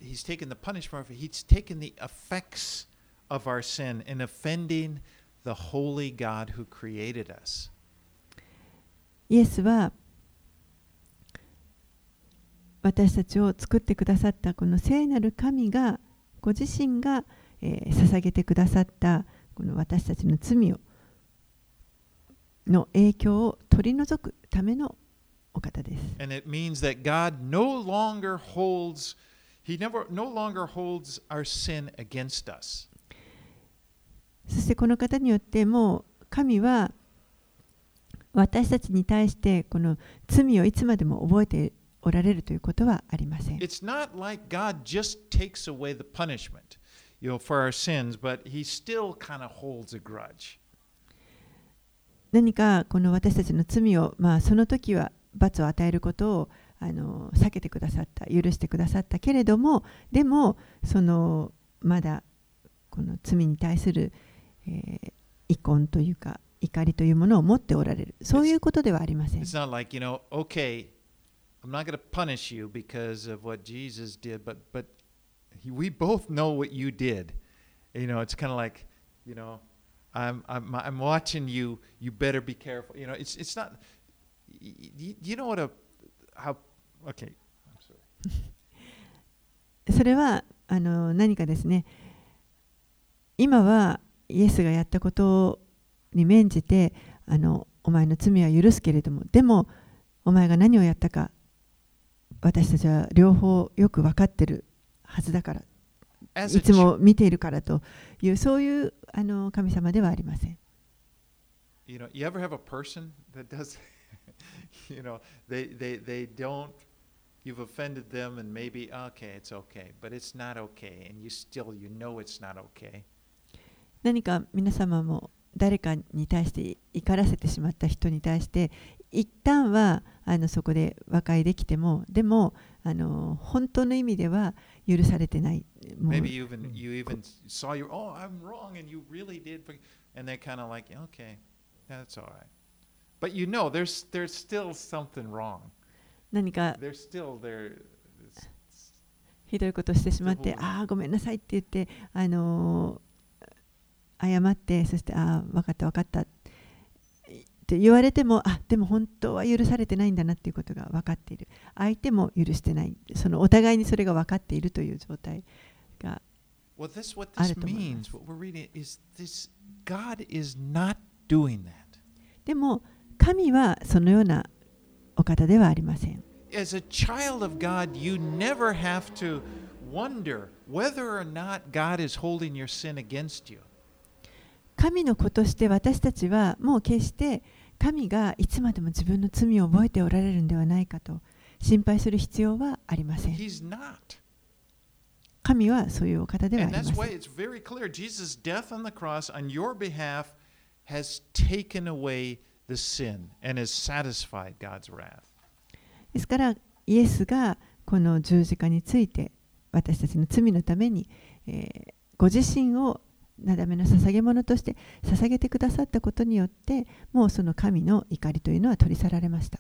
[SPEAKER 1] he's taken the punishment, he's taken the effects of our sin in offending the holy God who created us.
[SPEAKER 2] イエスは私たちを作ってくださったこの聖なる神がご自身が、えー捧げてくださったこの私たちの罪をの影響を取り除くためのお方です。
[SPEAKER 1] And it means that God no longer holds he never no longer holds our sin against us.
[SPEAKER 2] そしてこの方によってもう神は私たちに対してこの罪をいつまでも覚えておられるということはありません。
[SPEAKER 1] It's not like God just takes away the punishment, you know, for our sins, but he still kind of holds a grudge.
[SPEAKER 2] 何かこの私たちの罪を、まあ、その時は罰を与えることをあの避けてくださった許してくださったけれどもでもそのまだこの罪に対する、えー遺恨というか怒りというものを持っておられるそういうことではありません
[SPEAKER 1] It's not like, you know, okay, I'm not going to punish you because of what Jesus did, but but we both know what you did. You know, it's kind of like, you know, I'm I'm I'm watching you. You better be careful. You know, it's it's not. You, you know what a how? Okay, I'm sorry.
[SPEAKER 2] それはあの何かですね今はイエスがやったことに免じてあのお前の罪は許すけれどもでもお前が何をやったか私たちは両方よく分かってるはずだからいつも見ているからというそういうあの神様ではありません
[SPEAKER 1] You know, you ever have a person that does, you know, they, they, they don't, you've offended them and maybe, okay, it's okay, but it's not okay. And you still, you know it's not okay.
[SPEAKER 2] 何か皆様も誰かに対して怒らせてしまった人に対して一旦はあのそこで和解できてもでもあの本当の意味では許されてないもう
[SPEAKER 1] Maybe you even, you even saw your, oh, I'm wrong, and you really did. forg-" And they're kind of like, okay, that's all right. But you know, there's, there's still something wrong.
[SPEAKER 2] 何か
[SPEAKER 1] There's still there.
[SPEAKER 2] ひどいことをしてしまってああごめんなさいって言ってあの謝ってそしてああ分かった分かったっって言われても、あでも本当は許されてないんだなっていうことが分かっている。相手も許してない。そのお互いにそれが分かっているという状態が。あると思いまでも、神はそのようなお方ではありません。神の子として私たちはもう決して神がいつまでも自分の罪を覚えておられるのではないかと心配する必要はありません。神はそういうお方ではありません。ですから、イエスがこの十字架について私たちの罪のために、え、ご自身をなだめの捧げ物として捧げてくださったことによってもうその神の怒りというのは取り去られました.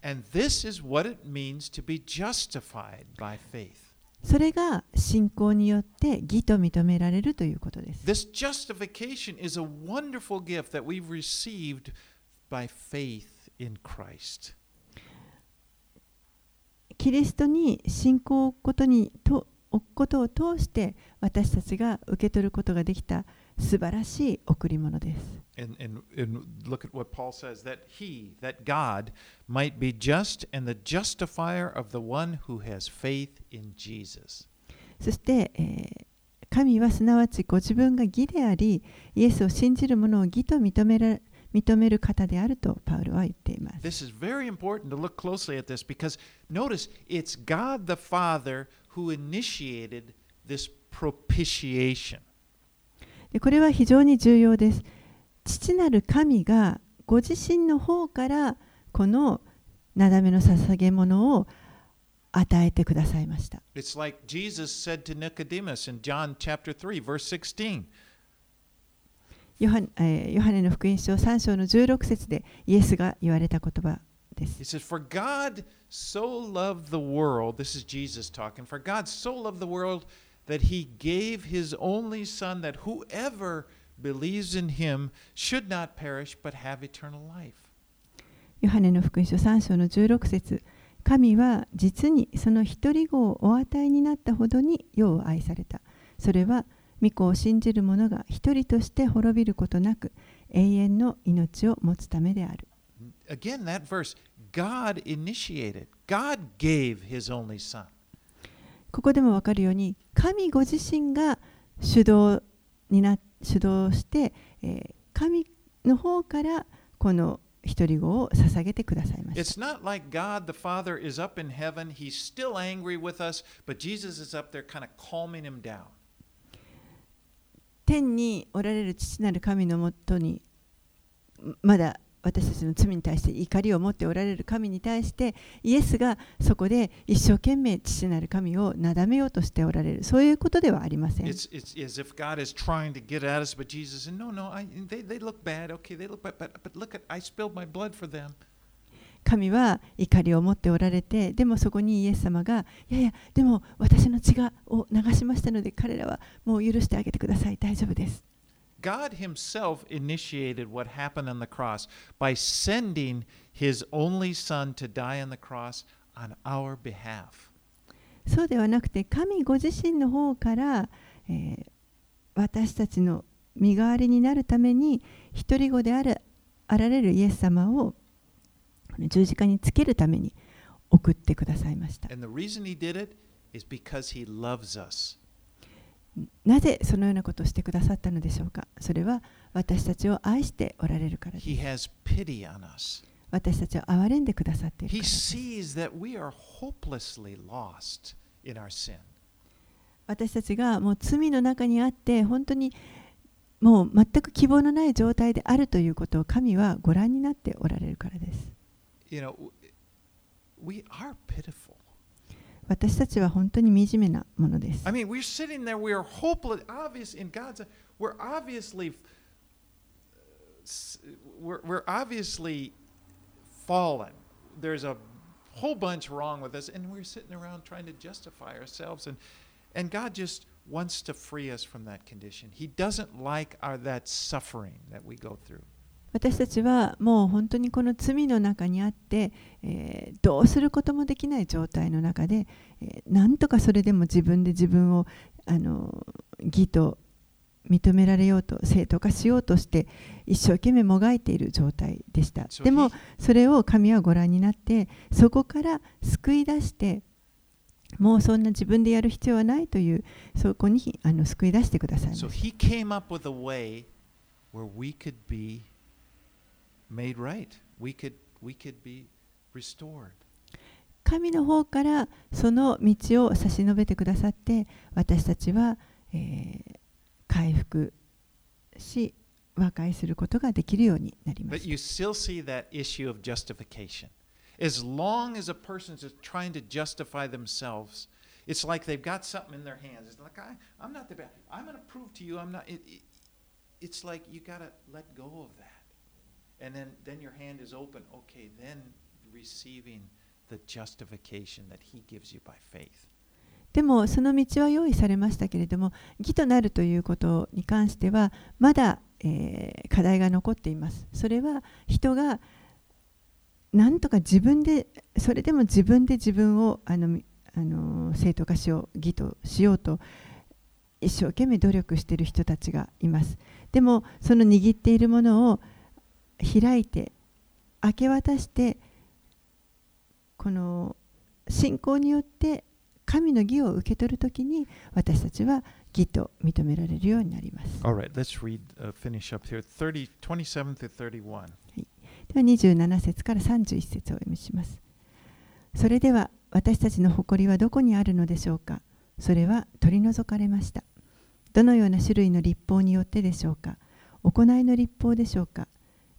[SPEAKER 2] それが信仰によって義と認められるということです
[SPEAKER 1] This justification is a wonderful gift that we've received by faith in Christ.
[SPEAKER 2] キリストに信仰を置くことにと置くことを通して私たちが受け取ることができた素晴らしい贈り物です。
[SPEAKER 1] And, and, and look at what Paul says that he, that God, might be just and the justifier of the one who has faith in Jesus.
[SPEAKER 2] そして、えー神はすなわちご自分が義であり、イエスを信じる者を義と認めら認める方であるとパウロは言っています。
[SPEAKER 1] This is very important to look closely at this because notice it's God the Father who initiated this propitiation.
[SPEAKER 2] でこれは非常に重要です。父なる神がご自身の方からこのなだめの捧げ物を与えてくださいました。
[SPEAKER 1] It's like Jesus said to Nicodemus in John chapter 3, verse 16.
[SPEAKER 2] ヨハ,、えーヨハネの福音書3章の16節でイエスが言われた言葉です。
[SPEAKER 1] He says, For God so loved the world, this is Jesus talking, for God so loved the world that he gave his only Son, that whoever believes in him should not perish but have eternal life.
[SPEAKER 2] ヨハネの福音書3章の16節神は実にその一人子をお与えになったほどに世を愛された。それは御子を信じる者が一人として滅びることなく永遠の命を持つためである。
[SPEAKER 1] Again, that verse, God initiated, God gave his only Son.
[SPEAKER 2] ここでも分かるように神ご自身が主導,にな主導して、えー、神の方からこの一人語を捧げてくださいました。天におられる父なる神のもとにまだ私たちの罪に対して怒りを持っておられる神に対してイエスがそこで一生懸命父なる神をなだめようとしておられるそういうことではありません
[SPEAKER 1] It's, it's as if God is trying to get at us, but Jesus said, No, no, I, they, they look bad. Okay, they look bad, but, but look at, I spilled my blood for them.
[SPEAKER 2] 神は怒りを持っておられてでもそこにイエス様がいやいやでも私の血がを流しましたので彼らはもう許してあげてください大丈夫です
[SPEAKER 1] God Himself initiated what happened on the cross by sending His only Son to die on the cross on our behalf.
[SPEAKER 2] そうではなくて神ご自身の方から、えー私たちの身代わりになるために一人子であるあられるイエス様をこの十字架につけるために送ってくださいました。
[SPEAKER 1] And the reason He did it is because He loves us.
[SPEAKER 2] なぜそのようなことをしてくださったのでしょうか？それは私たちを愛しておられるからです
[SPEAKER 1] He has pity on us.
[SPEAKER 2] 私たちを憐れんでくださっている
[SPEAKER 1] He
[SPEAKER 2] からです
[SPEAKER 1] sees that we are hopelessly lost in our sin.
[SPEAKER 2] 私たちがもう罪の中にあって本当にもう全く希望のない状態であるということを神はご覧になっておられるからです。
[SPEAKER 1] You know, we are pitiful.
[SPEAKER 2] 私たちは本当に惨めなものです
[SPEAKER 1] I。mean, we're sitting there, we are hopeless, obvious in God's we're obviously s- we're, we're obviously fallen. There's a whole bunch wrong with us, and we're sitting around trying to justify ourselves and and God just wants to free us from that condition. He doesn't like our that suffering that we go through.
[SPEAKER 2] 私たちはもう本当にこの罪の中にあって、えーどうすることもできない状態の中で、えーなんとかそれでも自分で自分をあの義と認められようと正当化しようとして一生懸命もがいている状態でした。
[SPEAKER 1] So
[SPEAKER 2] でもそれを神はご覧になってそこから救い出してもうそんな自分でやる必要はないというそこにあの救い出してくださいま
[SPEAKER 1] So
[SPEAKER 2] した。
[SPEAKER 1] he made right. We could we could be restored.
[SPEAKER 2] 神の方からその道を差し伸べてくださって私たちは、えー回復し和解することができるようになりま
[SPEAKER 1] But
[SPEAKER 2] し
[SPEAKER 1] you still see that issue of justification. As long as a person is trying to justify themselves, it's like they've got something in their hands. It's like I, I'm not the bad. I'm going to prove to you I'm not. It, it, it's like you got to let go of that, And then then your hand is open. Okay, then receiving the justification that He gives you by faith.
[SPEAKER 2] でもその道は用意されましたけれども義となるということに関してはまだ、えー課題が残っていますそれは人がなんとか自分でそれでも自分で自分をあのあの正当化しよう義としようと一生懸命努力している人たちがいますでもその握っているものを開いて明け渡してこの信仰によって神の義を受け取るときに私たちは義と認められるようになります。
[SPEAKER 1] Right, let's read, uh, finish up here. 30, 27 through 31.
[SPEAKER 2] では27節から31節をお読みします。それでは私たちの誇りはどこにあるのでしょうかそれは取り除かれました。どのような種類の立法によってでしょうか行いの立法でしょうか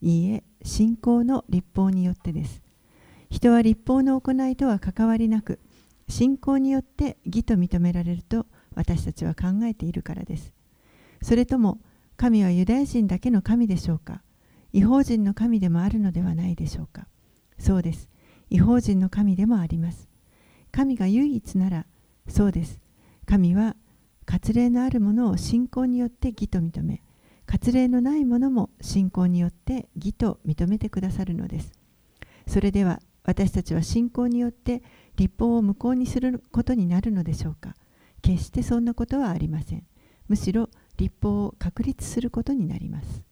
[SPEAKER 2] いいえ、信仰の立法によってです。人は立法の行いとは関わりなく、信仰によって義と認められると私たちは考えているからです。それとも、神はユダヤ人だけの神でしょうか？違法人の神でもあるのではないでしょうか？そうです。違法人の神でもあります。神が唯一なら、そうです。神は割礼のあるものを信仰によって義と認め、割礼のないものも信仰によって義と認めてくださるのです。それでは私たちは信仰によって立法を無効にすることになるのでしょうか決してそんなことはありません。むしろ立法を確立することになります。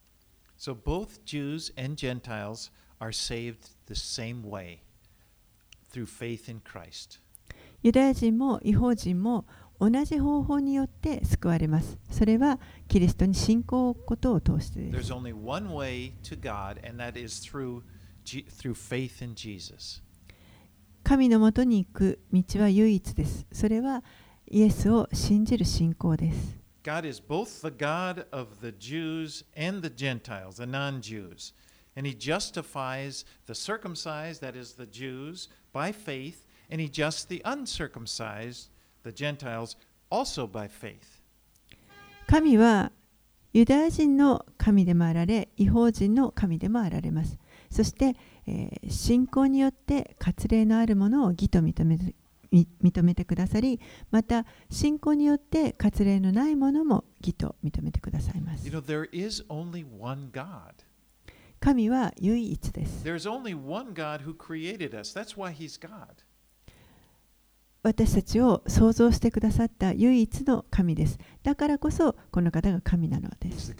[SPEAKER 1] So both Jews and Gentiles are saved the same way through faith in Christ.
[SPEAKER 2] ユダヤ人も違法人も同じ方法によって救われます。それはキリストに信仰をことを通してです。神のもとに行く道は唯一です。それはイエスを信じる信仰です。
[SPEAKER 1] God is both the God of the Jews and the Gentiles, the non Jews. And He justifies the circumcised, that is, the Jews, by faith, and He justs the uncircumcised. The Gentiles also by faith.
[SPEAKER 2] 神はユダヤ人の神でもあられ、違法人の神でもあられます。そして、えー、信仰によって割礼のあるものを義と認め認めてくださり、また信仰によって割礼のないものも義と認めてくださいます。
[SPEAKER 1] You know, there is only one God.
[SPEAKER 2] 神は唯一です。
[SPEAKER 1] There's only one God who created us. That's why He's God.
[SPEAKER 2] 私たちを創造してくださった唯一の神です。だからこそこの方が神なのです。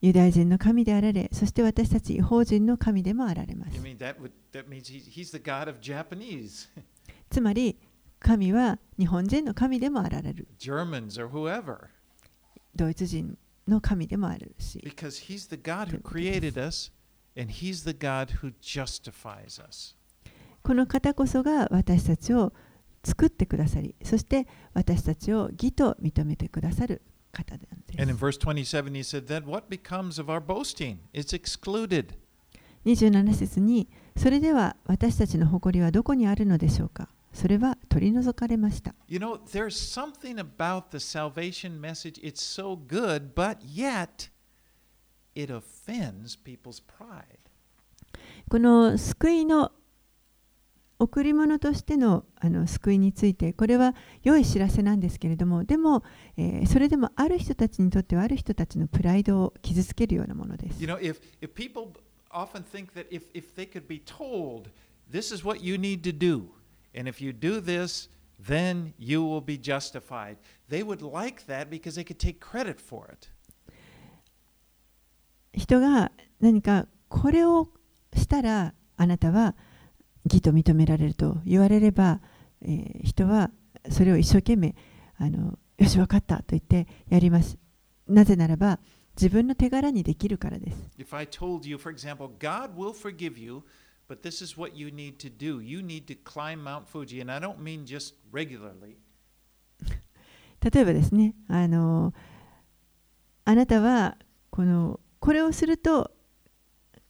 [SPEAKER 2] ユダヤ人の神であられ、そして私たち違法人の神でもあられます。つまり、神は日本人の神でもあられる。ドイツ人の神でもあるし。
[SPEAKER 1] Because he's the God who created us and he's the God who justifies us.
[SPEAKER 2] この方こそが私たちを作ってくださり、そして私たちを義と認めてくださる方なんです。And in verse 27 he said, Then what becomes of our boasting? It's excluded. 27節に、それでは私たちの誇りはどこにあるのでしょうかそれは取り除かれました。
[SPEAKER 1] You know, there's something about the salvation message, it's so good, but yet it offends people's pride.
[SPEAKER 2] この救いの贈り物としてのあの救いについてこれは良い知らせなんですけれどもでも、えー、それでもある人たちにとってはある人たちのプライドを傷つけるようなものです。
[SPEAKER 1] You know, if, if people often think that if, if they could be told, this is what you need to do, and if you do this, then you will be justified, they would like that because they could take credit for it.
[SPEAKER 2] 人が何かこれをしたらあなたは義と認められると言われれば、えー、人はそれを一生懸命あのよし分かったと言ってやります。なぜならば自分の手柄にできるからです。
[SPEAKER 1] If I told you, for example, God will forgive you, but this is what you need to do. You need to climb Mount Fuji, and I don't mean just regularly.
[SPEAKER 2] 例えばですね、あのあなたはこのこれをすると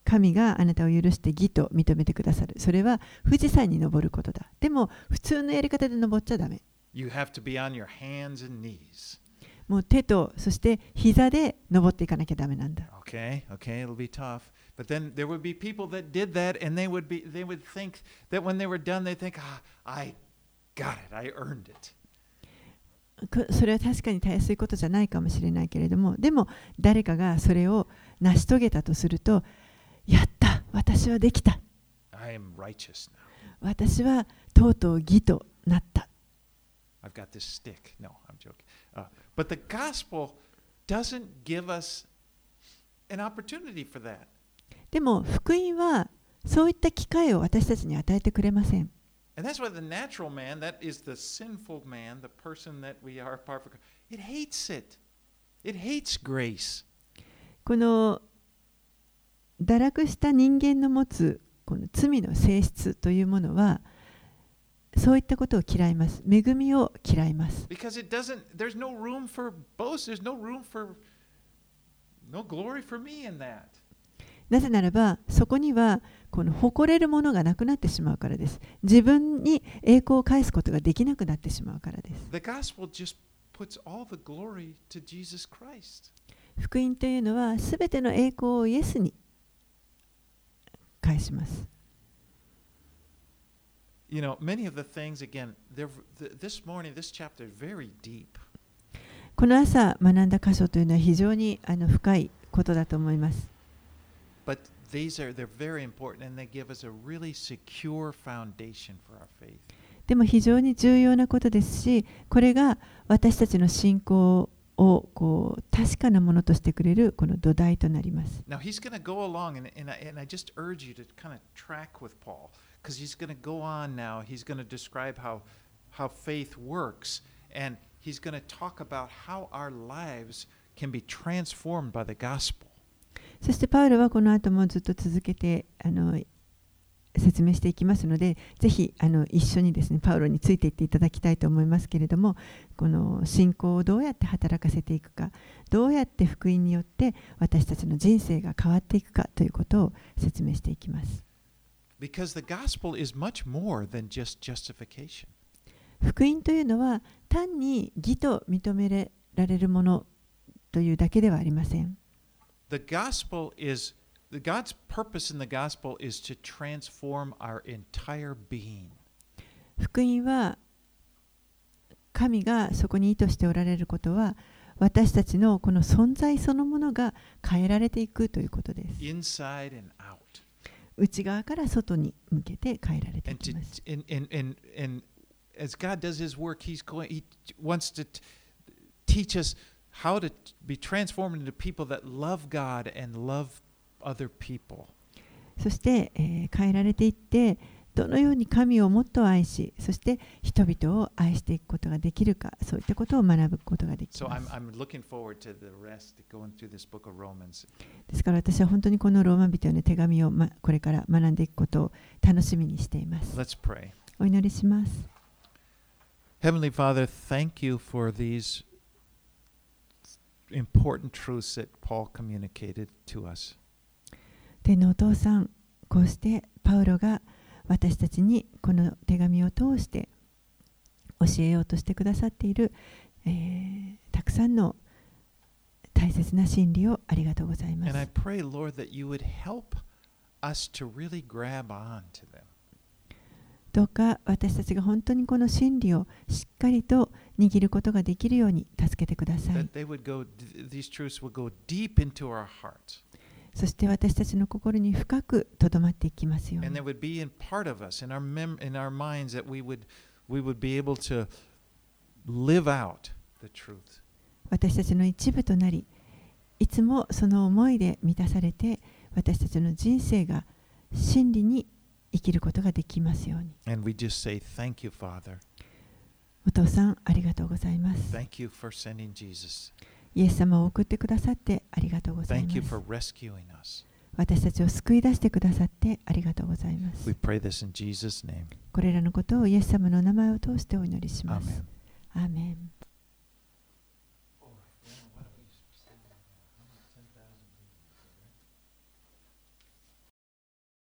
[SPEAKER 2] 神があなたを許して義と認めてくださる。それは富士山に登ることだ。でも、普通のやり方で登っちゃだめ。もう手と、そして膝で登っていかなきゃだめなんだ。
[SPEAKER 1] Okay, okay, it'll be tough. But then there would be people that did that and they would, be, they would think that when they were done, they think, ah, I got it, I earned it.
[SPEAKER 2] それは確かにたやすいことじゃないかもしれないけれども、でも誰かがそれを成し遂げたとすると、やった私はできた私はとうとう義となった
[SPEAKER 1] I've got this stick. No, I'm joking. Uh, but the gospel doesn't give us an opportunity for that.
[SPEAKER 2] でも福音はそういった機会を私たちに与えてくれません。
[SPEAKER 1] And that's why the natural man, that is the sinful man, the person that we are apart from, it hates it. It hates grace.
[SPEAKER 2] この堕落した人間の持つこの罪の性質というものはそういったことを嫌います。恵みを嫌います。
[SPEAKER 1] Because it doesn't, there's no room for boast. There's no room for, no glory for me in that.
[SPEAKER 2] なぜならば、そこにはこの誇れるものがなくなってしまうからです。自分に栄光を返すことができなくなってしまうからです。
[SPEAKER 1] The gospel just puts all the glory to Jesus Christ.
[SPEAKER 2] 福音というのは、すべての栄光をイエスに返します。
[SPEAKER 1] You know, many of the things, again, th- this morning, this chapter is very deep.
[SPEAKER 2] この朝学んだ箇所というのは非常にあの深いことだと思います。
[SPEAKER 1] But these are, they're very important and they give us a really secure foundation for our faith.
[SPEAKER 2] でも非常に重要なことですし、これが私たちの信仰なのとこの土台となります。そしてパウロはこの後もずっと続けてあの説明していきますので、ぜひあの一緒にですねパウロについていっていただきたいと思いますけれども、この信仰をどうやって働かせていくか、どうやって福音によって私たちの人生が変わっていくかということを説明していきます。
[SPEAKER 1] Because the gospel is much more than just justification.
[SPEAKER 2] 福音というのは単に義と認められるものというだけではありません。
[SPEAKER 1] The gospel is the God's purpose in the gospel is to transform our entire being.
[SPEAKER 2] 福音は神がそこに意図しておられることは私たちのこの存在そのものが変えられていくということです。
[SPEAKER 1] inside and out.
[SPEAKER 2] 内側から外に向けて変えられてい
[SPEAKER 1] And
[SPEAKER 2] き
[SPEAKER 1] to,
[SPEAKER 2] ます。
[SPEAKER 1] and, and, and, and as God does his work, he's going he wants to t- teach us how to be transformed into people that love God and love other people.
[SPEAKER 2] そして、えー変えられていってどのように神をもっと愛しそして人々を愛していくことができるかそういったことを学ぶことができ
[SPEAKER 1] So
[SPEAKER 2] ま
[SPEAKER 1] I'm,
[SPEAKER 2] す。
[SPEAKER 1] I'm looking forward to the rest going through this book of Romans.
[SPEAKER 2] ですから私は本当にこのローマ人への手紙を、ま、これから学んでいくことを楽しみにしています。
[SPEAKER 1] Let's pray.
[SPEAKER 2] お祈りします。
[SPEAKER 1] Heavenly Father, thank you for these important truths that Paul communicated to us.
[SPEAKER 2] 天のお父さん、こうしてパウロが私たちにこの手紙を通して教えようとしてくださっている、えーたくさんの大切な真理をありがとうございま
[SPEAKER 1] And I
[SPEAKER 2] す。
[SPEAKER 1] pray, Lord, that you would help us to really grab on to them.
[SPEAKER 2] どうか私たちが本当にこの真理をしっかりと握ることができるように助けてくださいそして私たちの心に深くとどまっていきますよ。
[SPEAKER 1] そ私たちのに。
[SPEAKER 2] 私たちの一部となり、いつもその思いで満たされて、私たちの人生が真理に生きることができますように。お父さん、ありがとうございます。イエス様を送ってくださってありがとうござい
[SPEAKER 1] Thank you
[SPEAKER 2] ま
[SPEAKER 1] for
[SPEAKER 2] す。
[SPEAKER 1] rescuing us.
[SPEAKER 2] 私たちを救い出してくださってありがとうございます
[SPEAKER 1] We。pray this in Jesus' name.
[SPEAKER 2] これらのことをイエス様の名前を通してお祈りします。
[SPEAKER 1] Amen.
[SPEAKER 2] アーメン